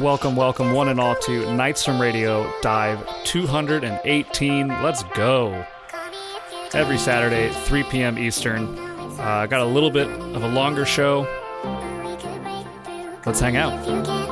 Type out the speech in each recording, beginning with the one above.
Welcome, welcome, one and all, to Night Swim Radio Dive 218. Let's go. Every Saturday, 3 p.m. Eastern. Uh, got a little bit of a longer show. Let's hang out.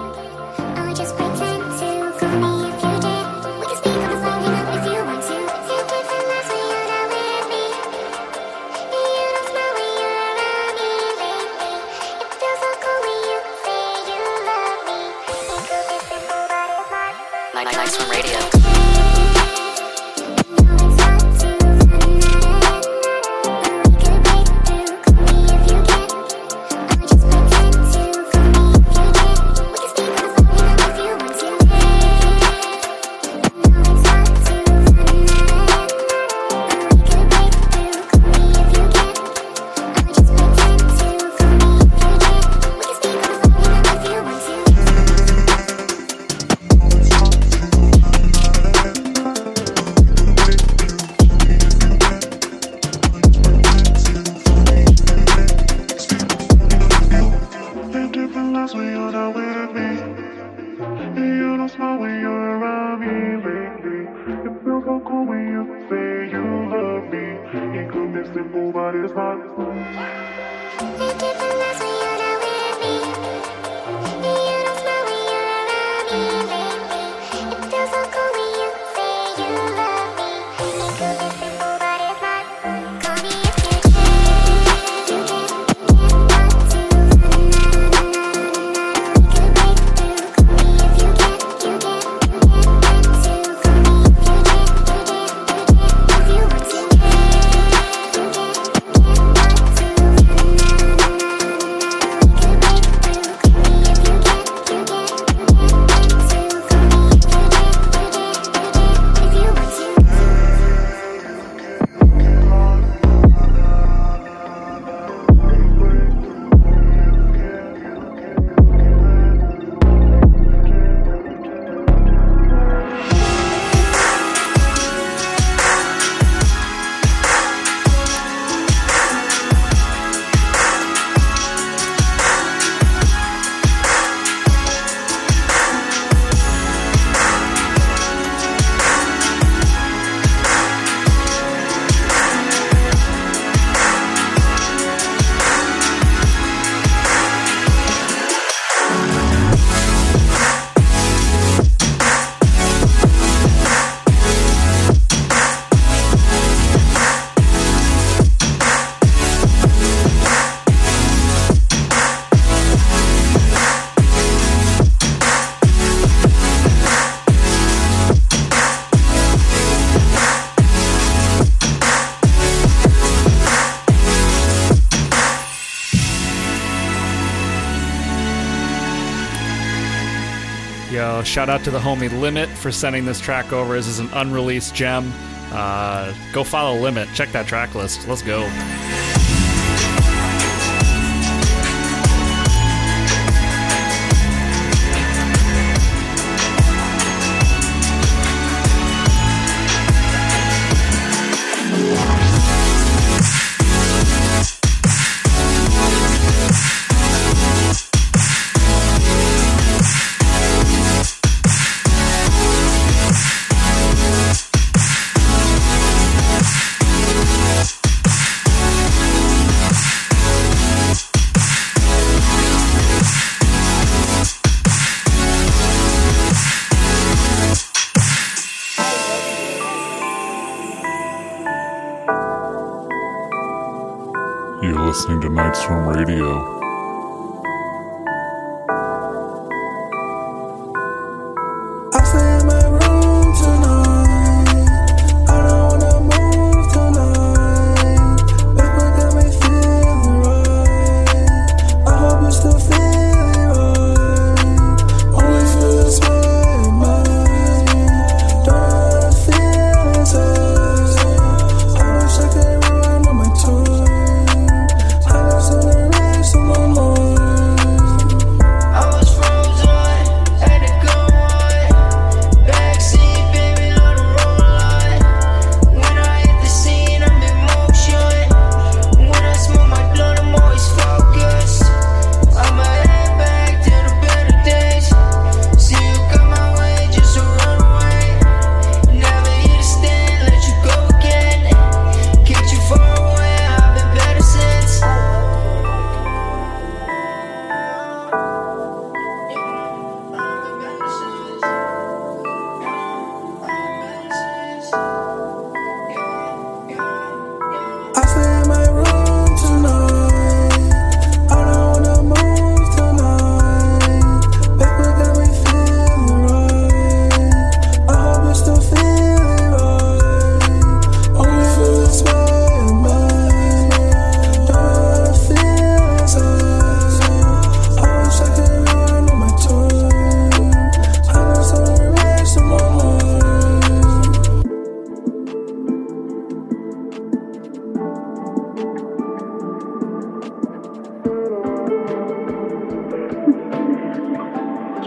Shout out to the homie Limit for sending this track over. This is an unreleased gem. Uh, go follow Limit. Check that track list. Let's go. Night Swim Radio.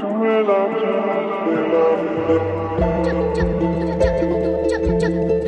we love you, we love you.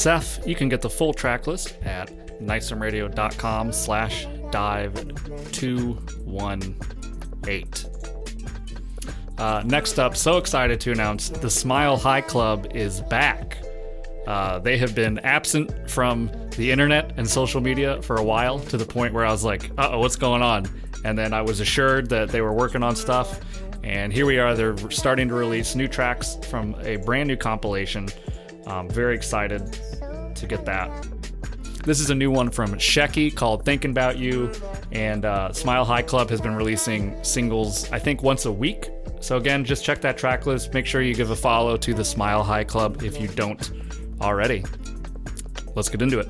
Seth. You can get the full track list at nightswimradio.com slash dive 218. Uh, next up, so excited to announce the Smile High Club is back. Uh, they have been absent from the internet and social media for a while to the point where I was like, uh oh, what's going on? And then I was assured that they were working on stuff. And here we are. They're starting to release new tracks from a brand new compilation I'm very excited get that. This is a new one from Shecky called Thinking About You, and uh, Smile High Club has been releasing singles, I think, once a week. So, again, just check that track list. Make sure you give a follow to the Smile High Club if you don't already. Let's get into it.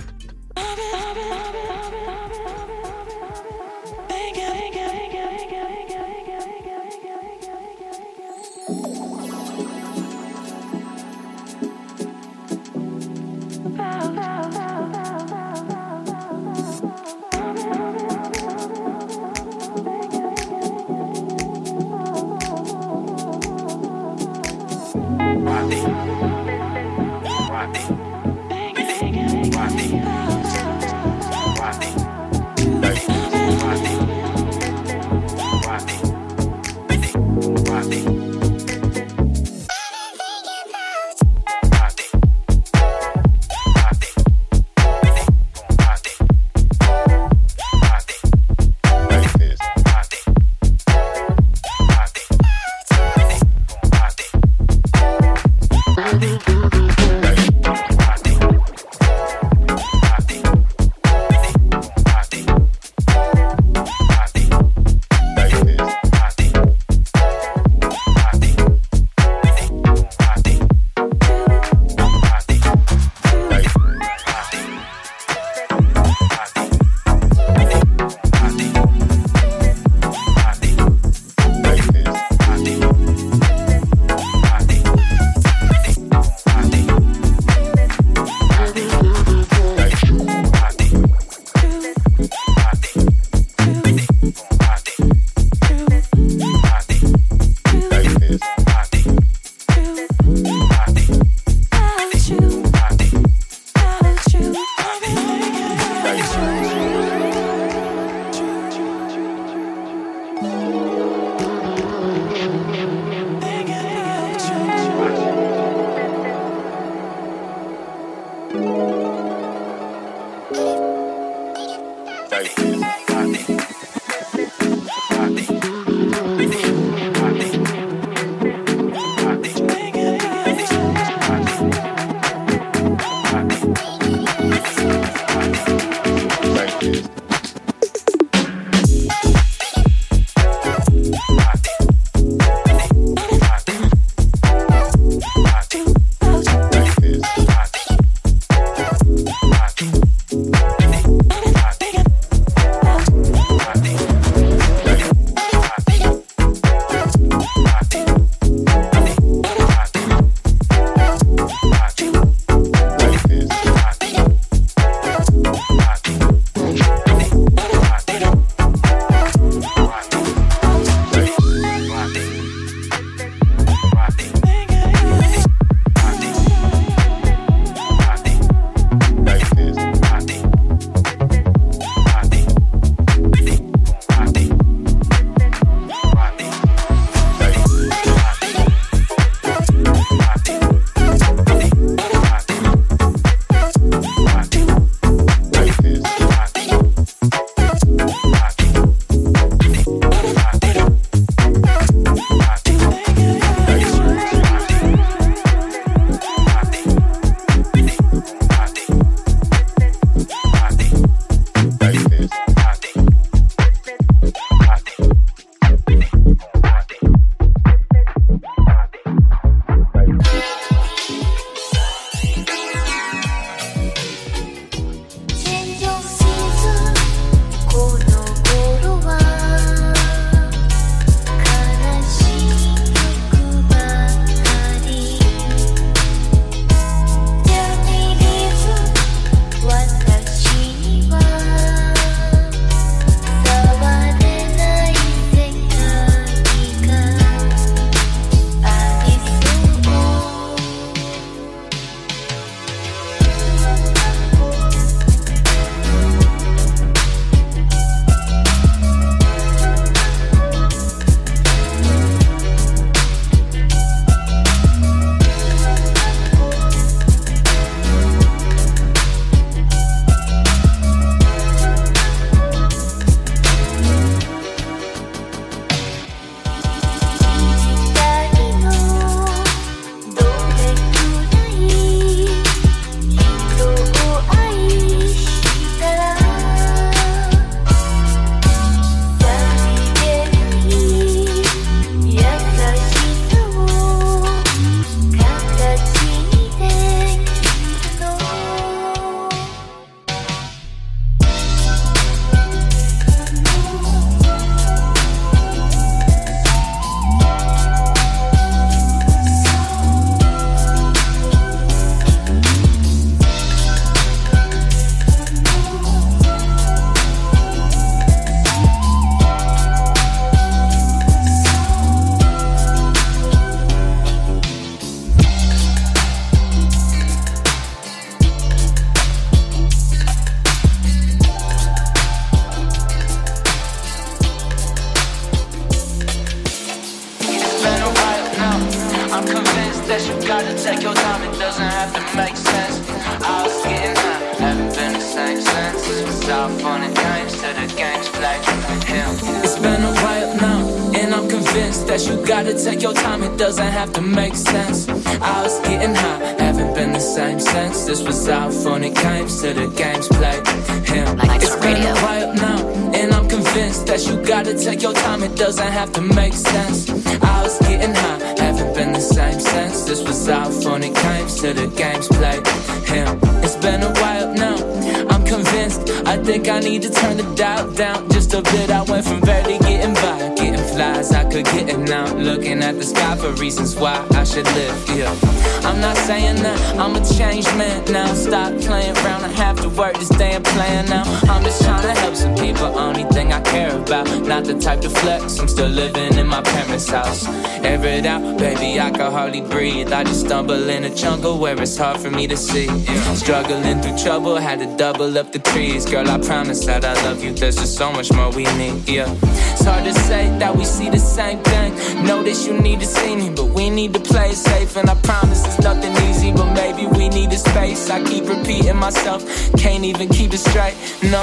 I'm still living in my parents' house. Air it out, baby, I can hardly breathe. I just stumble in a jungle where it's hard for me to see. Struggling through trouble, had to double up the trees. Girl, I promise that I love you, there's just so much more we need. Yeah. It's hard to say that we see the same thing. Know that you need to see me, but we need to play safe. And I promise it's nothing easy, but maybe we need a space. I keep repeating myself, can't even keep it straight. No,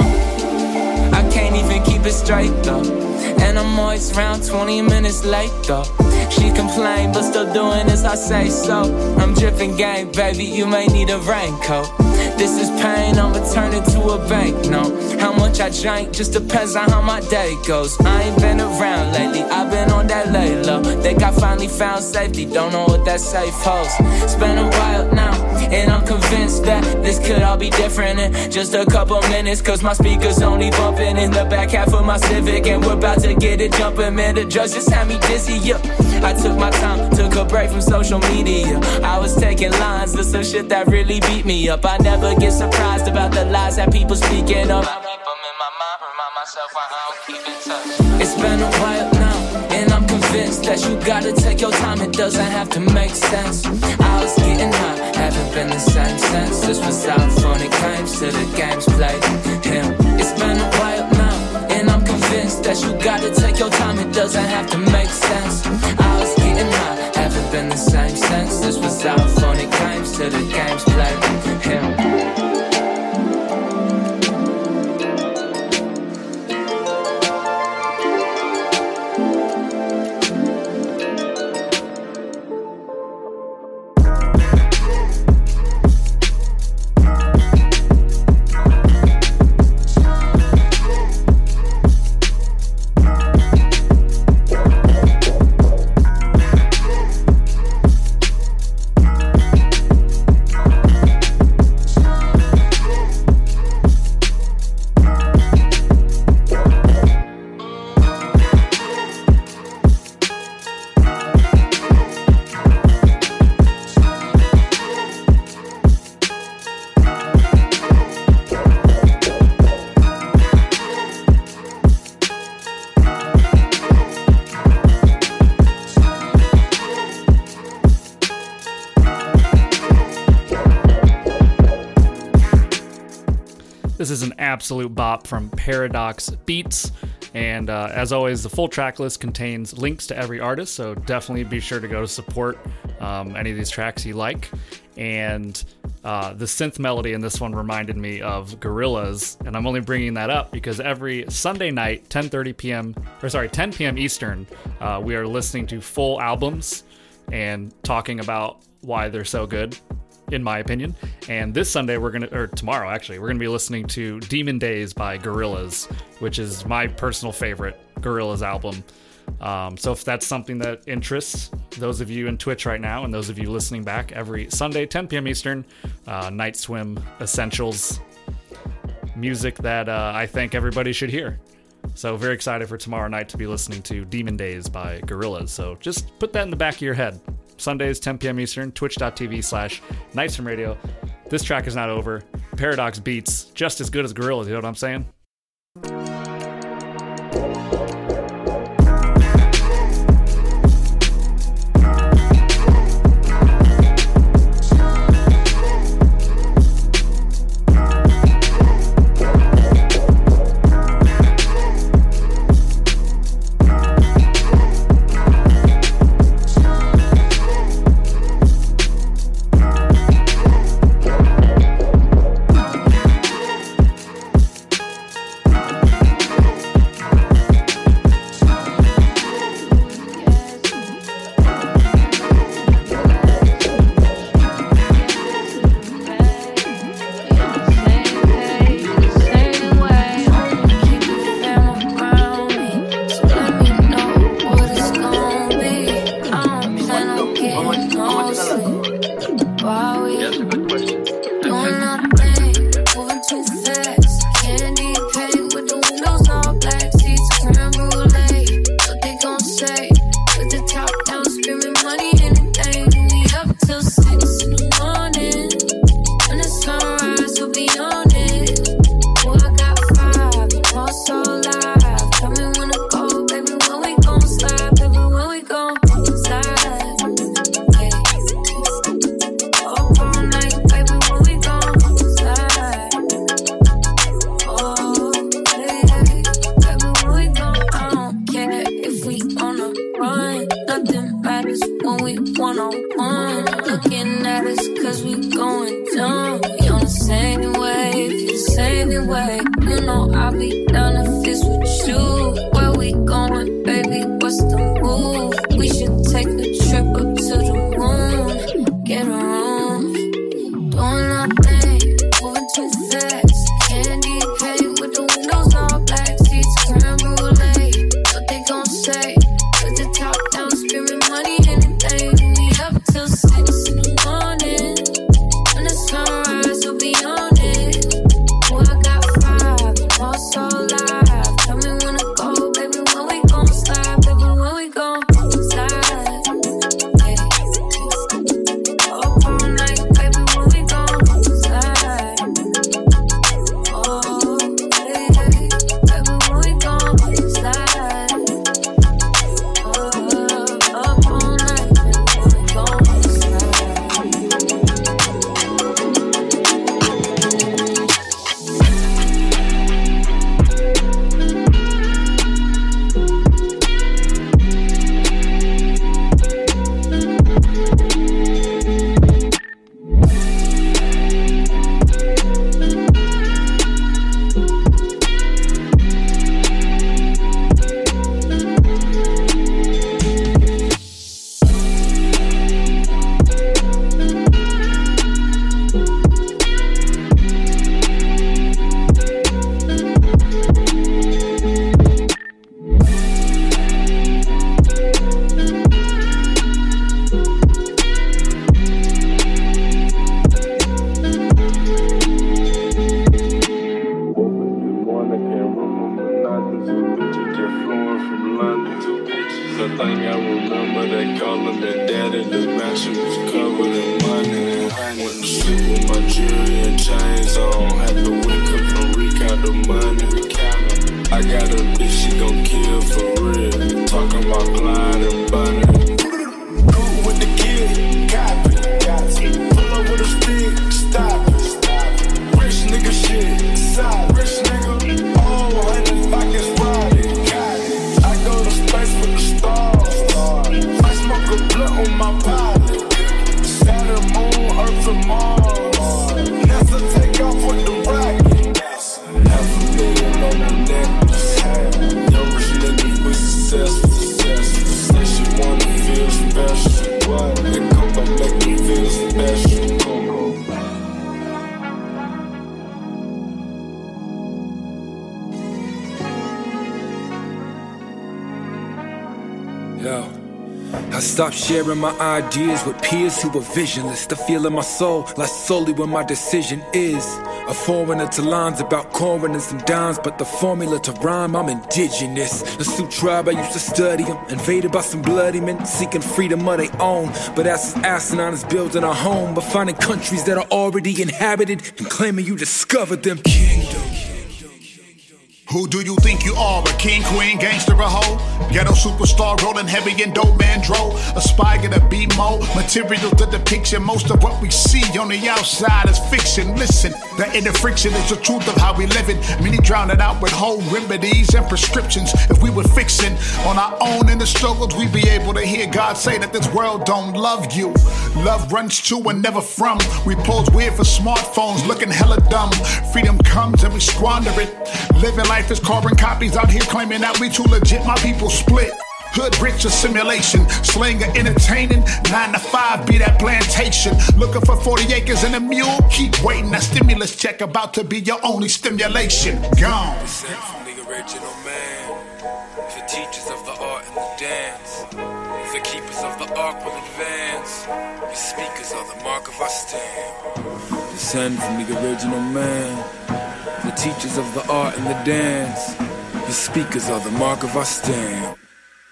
can't even keep it straight though. And I'm always around 20 minutes late though. She complain, but still doing as I say so. I'm dripping game, baby, you may need a raincoat. This is pain, I'ma turn it to a bank note. How much I drink just depends on how my day goes. I ain't been around lately, I've been on that lay low. Think I finally found safety, don't know what that safe holds. It's been a while now, and I'm convinced that this could all be different in just a couple minutes. Cause my speakers only bumping in the back half of my Civic, and we're about to get it jumping. Man, the drugs just had me dizzy, yeah. I took my time, took a break from social media. I was taking lines to some shit that really beat me up. I never get surprised about the lies that people speaking of. I keep them in my mind, remind myself why I don't keep in touch. It's been a while now, and I'm convinced that you gotta take your time. It doesn't have to make sense. Been the same since. This was how fun it to the games played. Yeah. It's been a while now, and I'm convinced that you gotta take your time. It doesn't have to make sense. I was getting high, haven't been the same since. This was how fun it to the games played. Yeah. Absolute bop from Paradox Beats. And uh, as always, the full track list contains links to every artist, so definitely be sure to go to support um, any of these tracks you like. And uh, the synth melody in this one reminded me of Gorillaz, and I'm only bringing that up because every Sunday night, 10:30 p.m. or sorry, 10 p.m. Eastern, uh, we are listening to full albums and talking about why they're so good in my opinion. And this Sunday, we're gonna, or tomorrow actually, we're gonna be listening to Demon Days by Gorillaz, which is my personal favorite Gorillaz album. Um, so if that's something that interests those of you in Twitch right now, and those of you listening back every Sunday, 10 p.m. Eastern, uh, Night Swim Essentials, music that uh, I think everybody should hear. So very excited for tomorrow night to be listening to Demon Days by Gorillaz. So just put that in the back of your head. Sundays, 10 p.m. Eastern, twitch.tv slash Night Swim Radio. This track is not over. Paradox beats just as good as Gorillaz, you know what I'm saying? Yo. I stopped sharing my ideas with peers who were visionless. The feel in my soul lies solely where my decision is. A foreigner to lines about coroners and dimes, but the formula to rhyme, I'm indigenous. The Sioux tribe, I used to study them. Invaded by some bloody men seeking freedom of their own. But as asinine as building a home, but finding countries that are already inhabited and claiming you discovered them. Kingdom. Who do you think you are? A king, queen, gangster, a hoe? Ghetto superstar rolling heavy in dope man dro. Aspire to be more material to depiction. Most of what we see on the outside is fiction. Listen, the inner friction is the truth of how we live it. Many drown it out with whole remedies and prescriptions. If we were fixing on our own in the struggles, we'd be able to hear God say that this world don't love you. Love runs to and never from. We pose weird for smartphones, looking hella dumb. Freedom comes and we squander it. Living life is carbon copies out here claiming that we too legit. My people split. Hood rich or simulation, slang or entertaining. Nine to five, be that plantation. Looking for 40 acres and a mule. Keep waiting, that stimulus check about to be your only stimulation. Gone. Sent from the original man. The teachers of the art and the dance. The keepers of the ark will advance. The speakers are the mark of our stand. Descend from the original man. The teachers of the art and the dance. The speakers are the mark of our stand.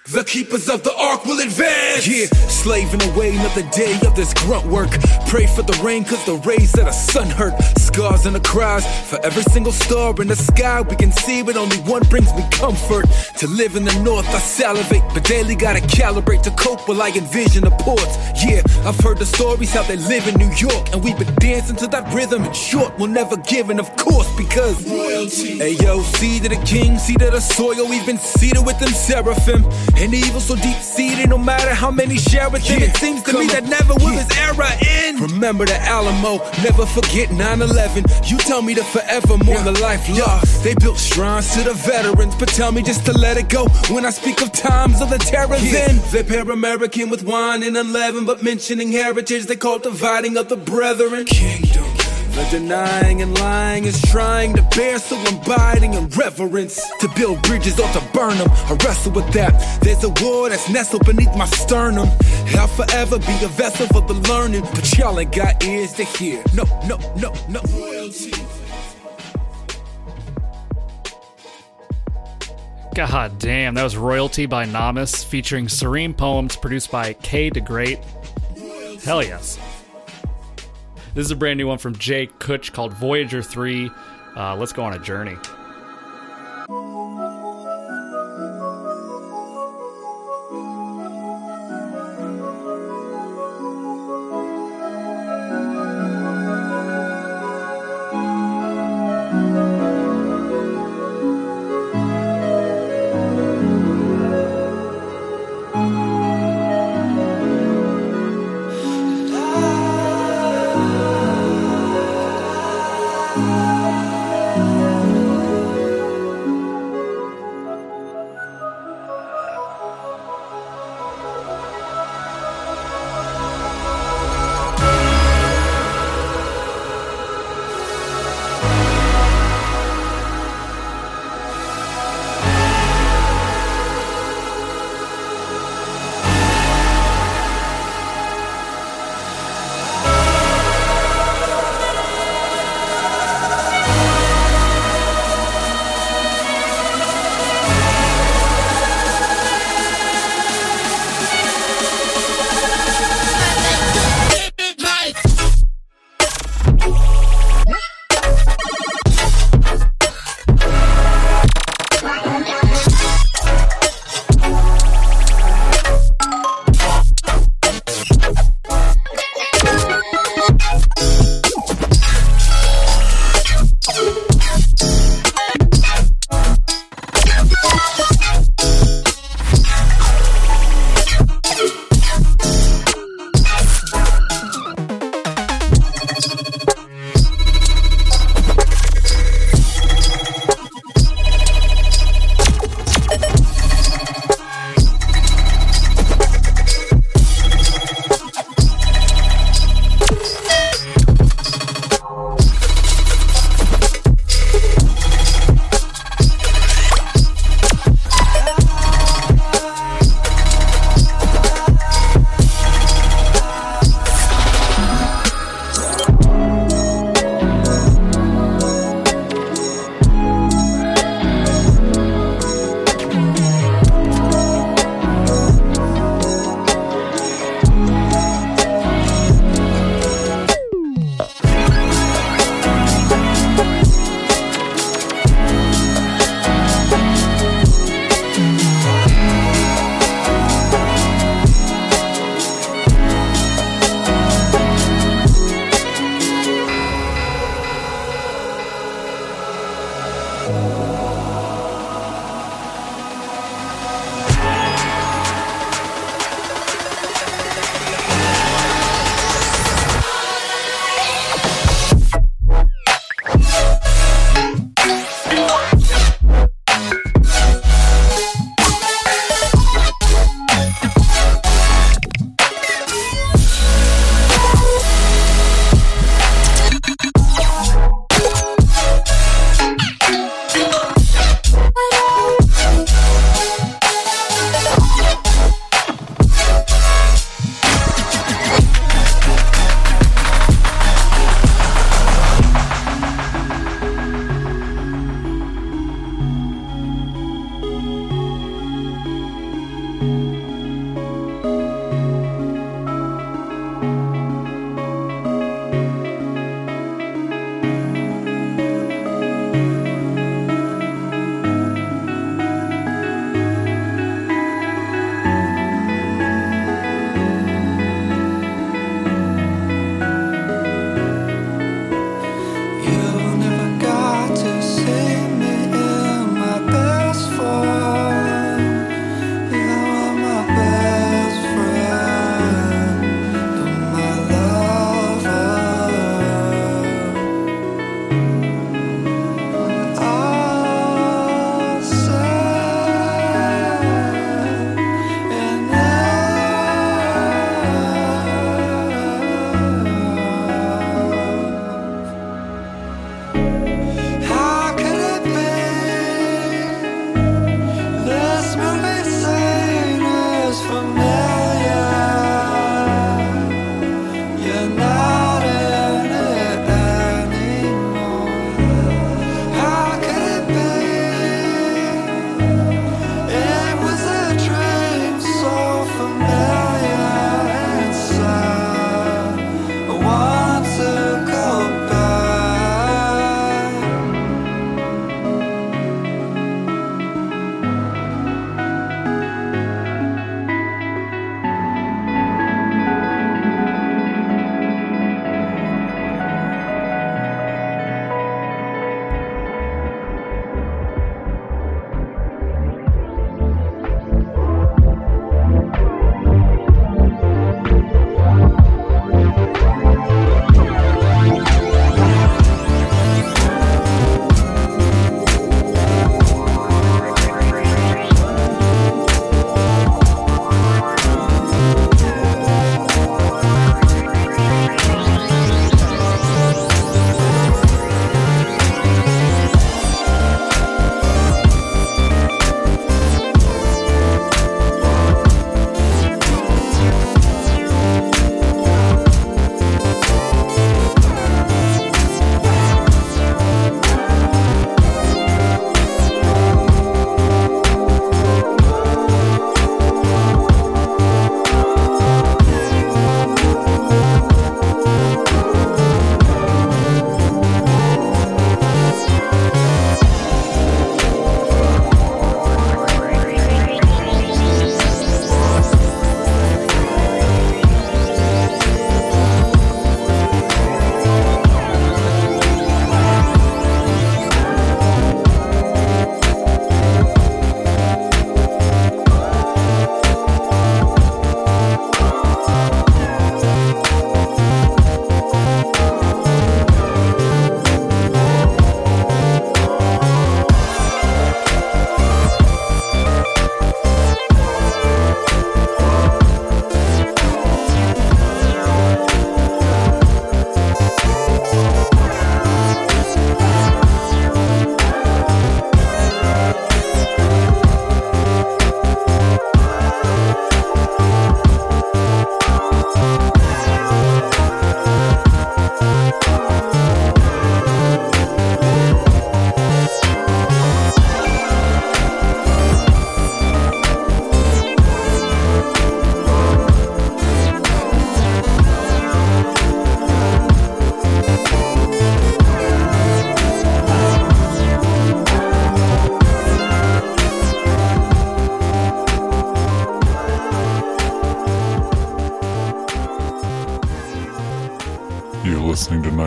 The keepers of the ark will advance. Yeah, slaving away another day of this grunt work. Pray for the rain, cause the rays of the sun hurt. Scars and the cries for every single star in the sky we can see, but only one brings me comfort. To live in the north, I salivate, but daily gotta calibrate to cope while I envision the ports. Yeah, I've heard the stories how they live in New York, and we've been dancing to that rhythm. In short, we'll never give, and of course, because royalty. Hey yo, seed of the king, seed of the soil, we've been seated with them seraphim. And the evil so deep seated, no matter how many share with them, it seems to me that never will this era end. Remember the Alamo, never forget 9 11. You tell me to forever mourn the life lost. They built shrines to the veterans, but tell me just to let it go when I speak of times of the terror. Then they pair American with wine and unleavened, but mentioning heritage, they call dividing of the brethren. Kingdom. The denying and lying is trying to bear, so I'm biding in reverence. To build bridges or to burn them, I wrestle with that. There's a war that's nestled beneath my sternum. I'll forever be a vessel for the learning, but y'all ain't got ears to hear. No, no, no, no. Royalty. God damn, that was Royalty by Namus featuring Serene Poems produced by K the Great. Hell yes. This is a brand new one from Jake Kutch called Voyager 3. Uh, let's go on a journey.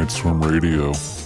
To Radio.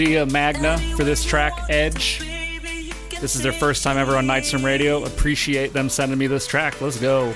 Dia Magna for this track, Edge. This is their first time ever on Night Swim Radio. Appreciate them sending me this track. Let's go.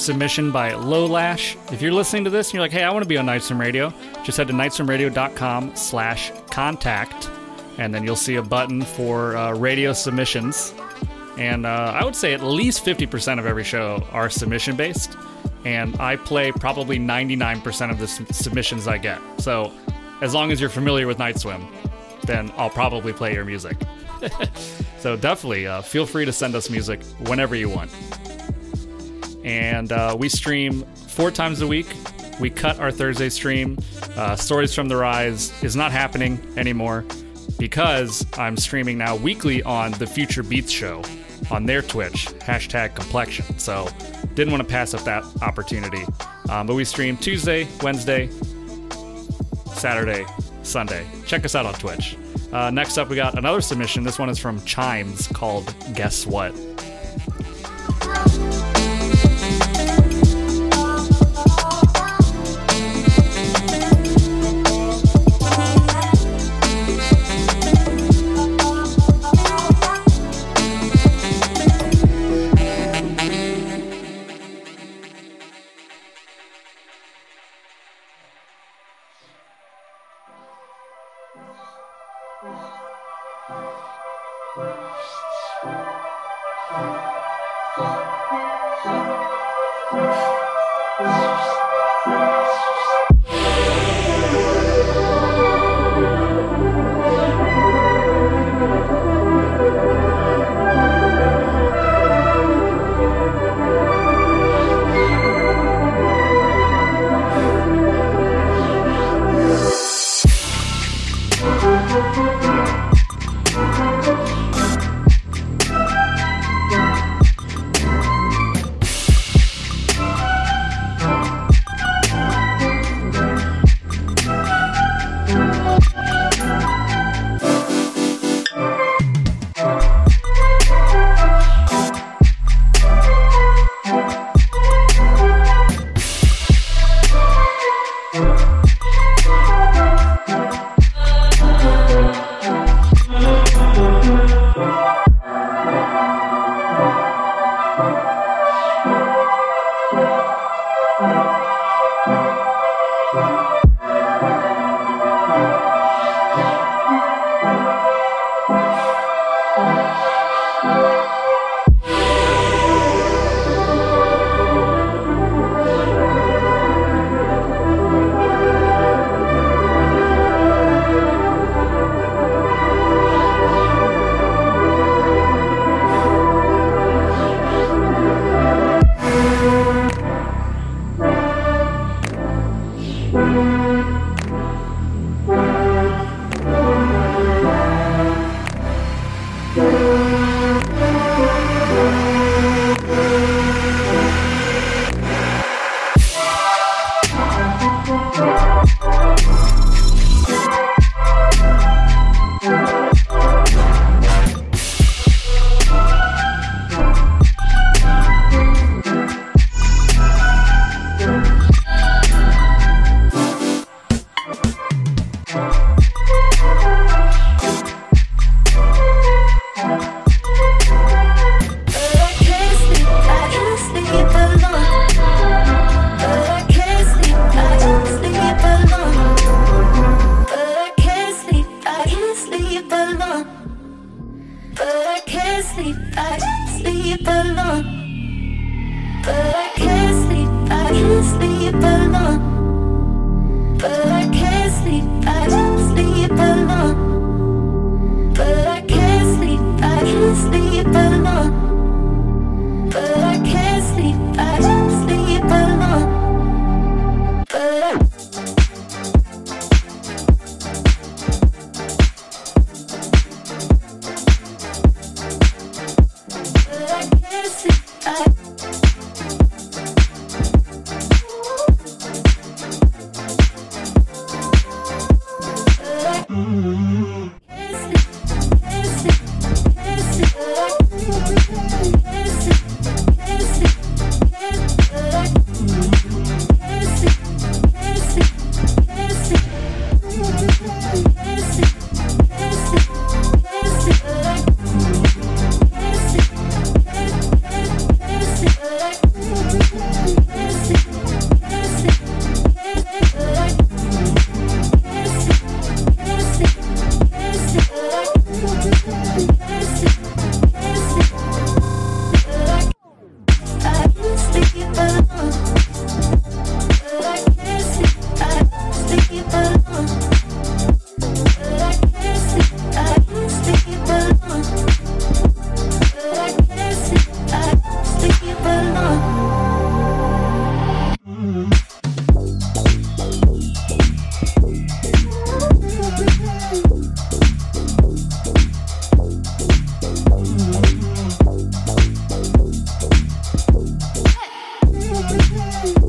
Submission by Low Lash. If you're listening to this and you're like, hey, I want to be on Night Swim Radio, just head to nightswimradio.com slash contact, and then you'll see a button for uh, radio submissions. And uh, I would say at least 50% of every show are submission based, and I play probably 99% of the s- submissions I get. So as long as you're familiar with Night Swim, then I'll probably play your music. so definitely uh, feel free to send us music whenever you want and uh, we stream four times a week. We cut our Thursday stream. Uh, Stories from the Rise is not happening anymore because I'm streaming now weekly on the Future Beats show on their Twitch, hashtag complexion. So didn't want to pass up that opportunity. Um, but we stream Tuesday, Wednesday, Saturday, Sunday. Check us out on Twitch. Uh, next up, we got another submission. This one is from Chimes called Guess What? love Yeah.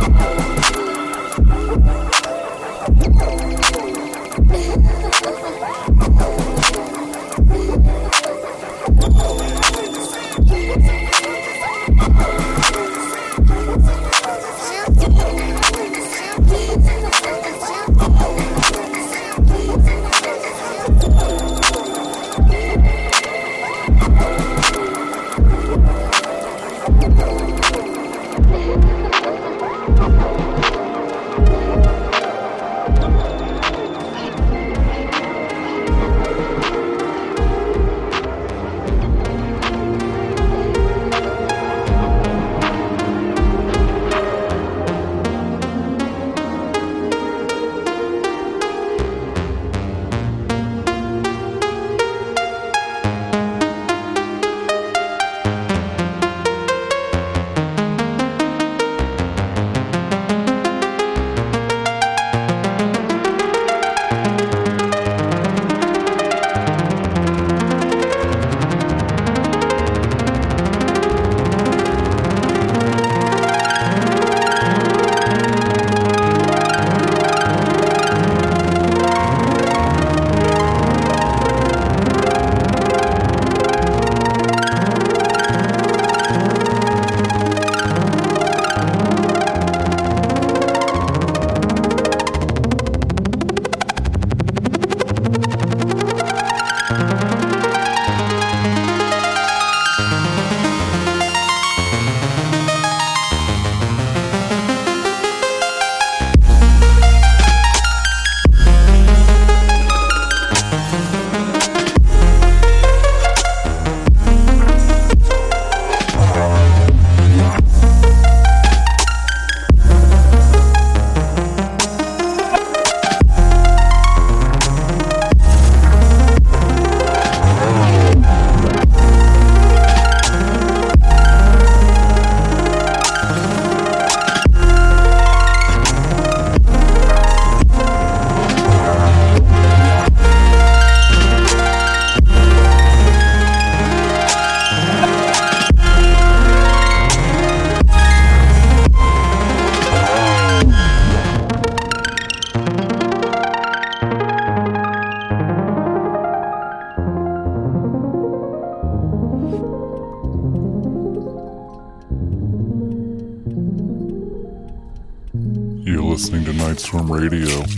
Thank you. Sleep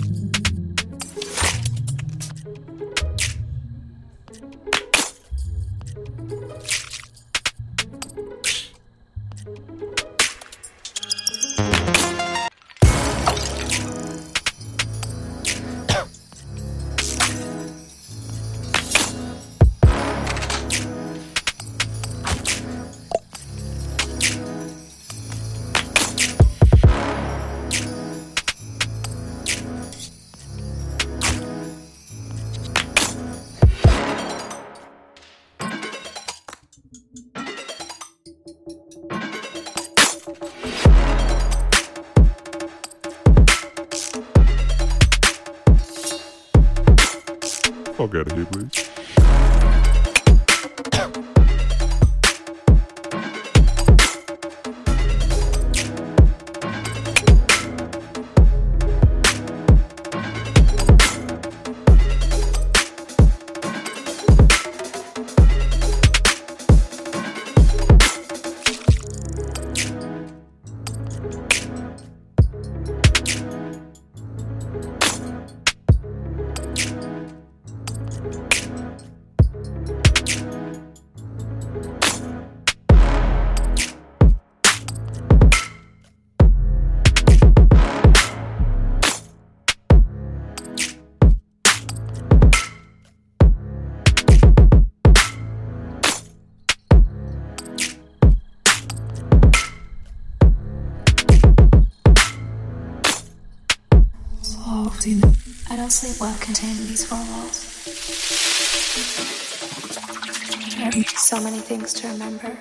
well contained in these four walls. There are so many things to remember.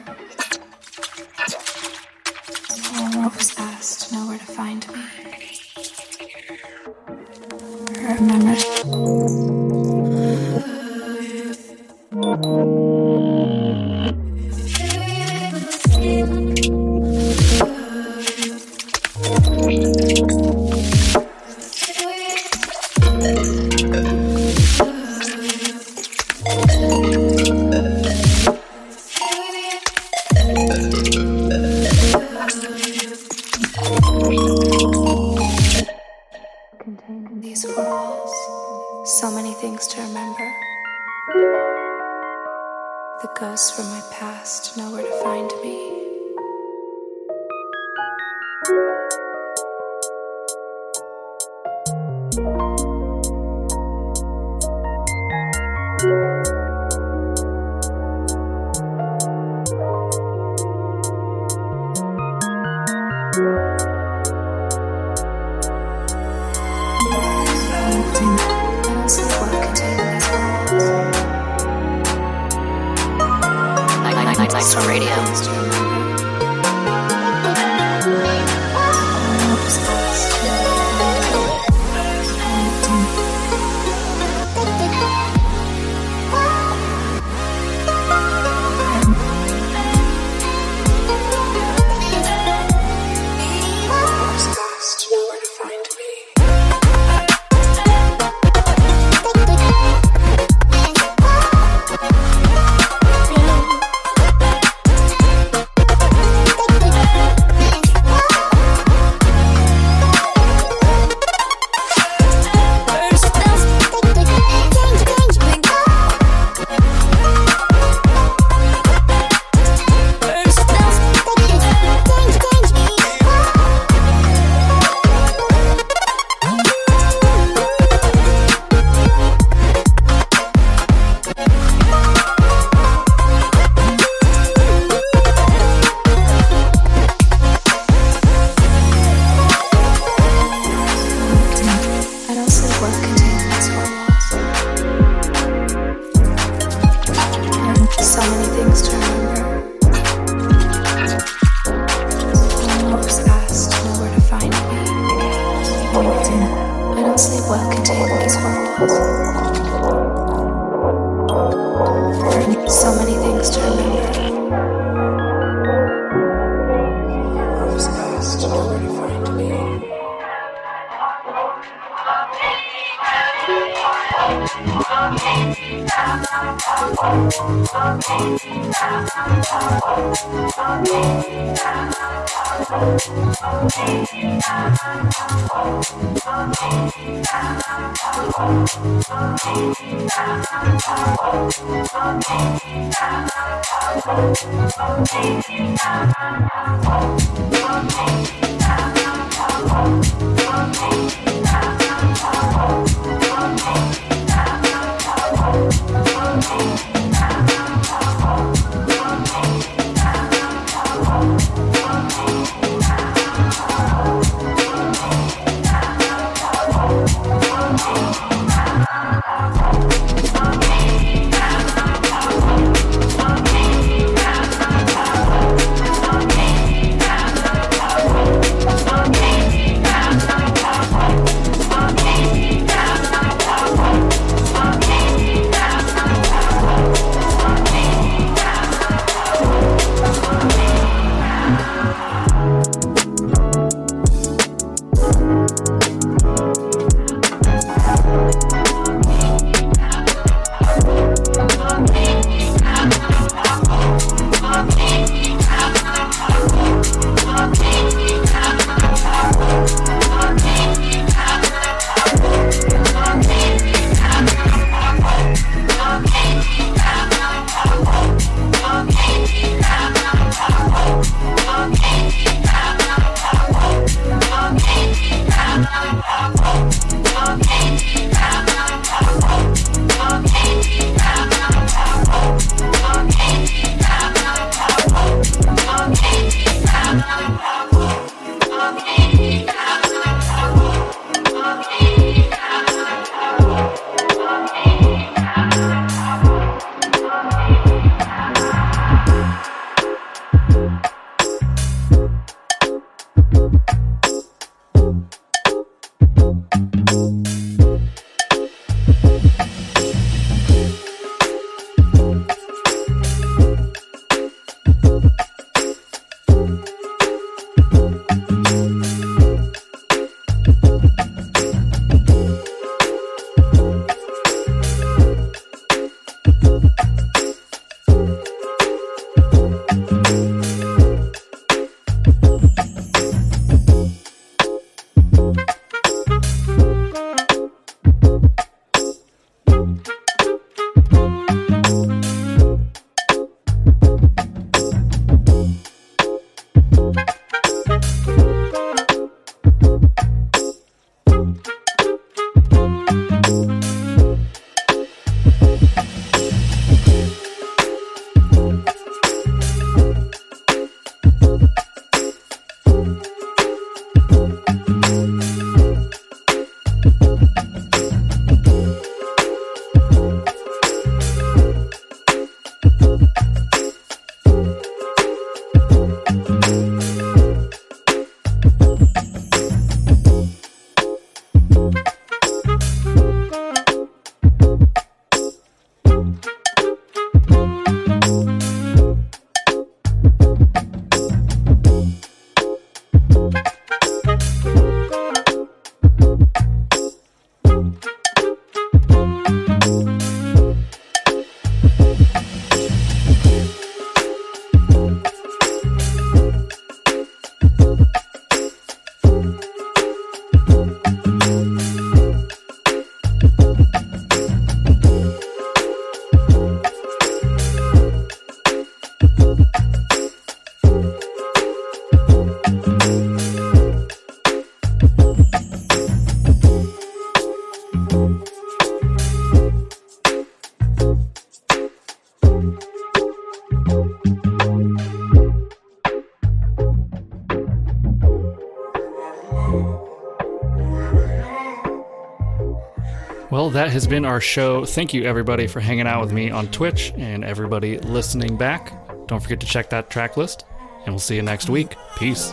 That has been our show. Thank you, everybody, for hanging out with me on Twitch and everybody listening back. Don't forget to check that track list, and we'll see you next week. Peace.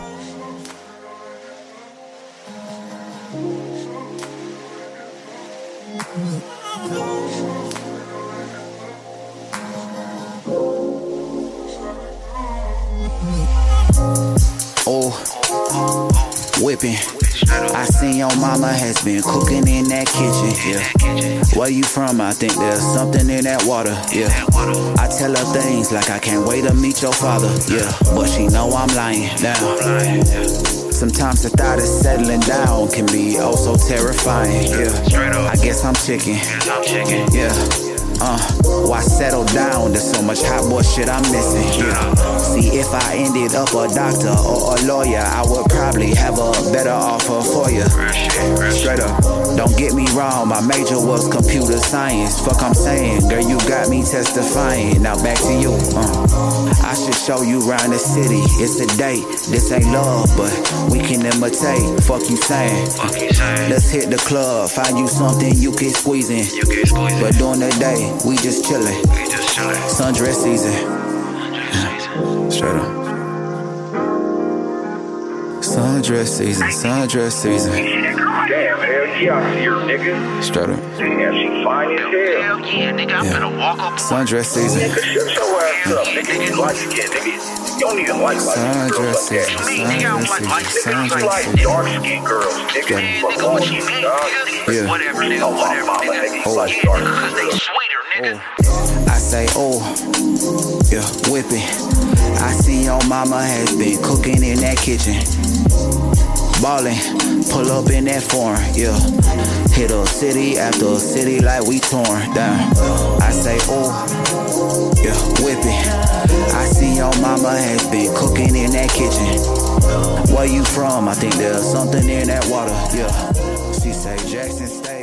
Oh, whipping. I seen your mama has been cooking in that kitchen. Yeah. Where you from? I think there's something in that water. Yeah. I tell her things like I can't wait to meet your father. Yeah. But she know I'm lying now. Sometimes the thought of settling down can be oh so terrifying. Yeah. I guess I'm chicken. Yeah. Uh, why settle down? There's so much hot boy shit I'm missing. Yeah. See, if I ended up a doctor or a lawyer, I would probably have a better offer for you. Straight up. Don't get me wrong, my major was computer science. Fuck, I'm saying, girl, you got me testifying. Now back to you. Uh, I should show you around the city. It's a date. This ain't love, but we can imitate. Fuck you saying. Let's hit the club. Find you something you can squeeze in. But during the day, we just chillin'. Sundress season. Straight up. Sundress season, sundress season. Damn, hell yeah, I see her, nigga. Straight up. Damn, she fine as hell. Hell yeah, nigga, I'm Yeah. finna walk up. Sundress season. Nigga, shut your ass up, nigga. You light skin, nigga. You don't even like light skin girls Sundress like that. season, Me, nigga, I don't like light season, skin. You like season. dark skin girls, nigga. Man, nigga, what you, you mean, nigga? Yeah. Whatever, nigga, Oh, my whatever, mama, nigga. nigga, you like Yeah, dark nigga, 'cause girls. Nigga. I say, oh, yeah, whipping. I see your mama has been cooking in that kitchen. Ballin', pull up in that foreign, yeah. Hit a city after a city like we torn down. I say, oh, yeah, whipping. I see your mama has been cooking in that kitchen. Where you from? I think there's something in that water, yeah. She say Jackson State.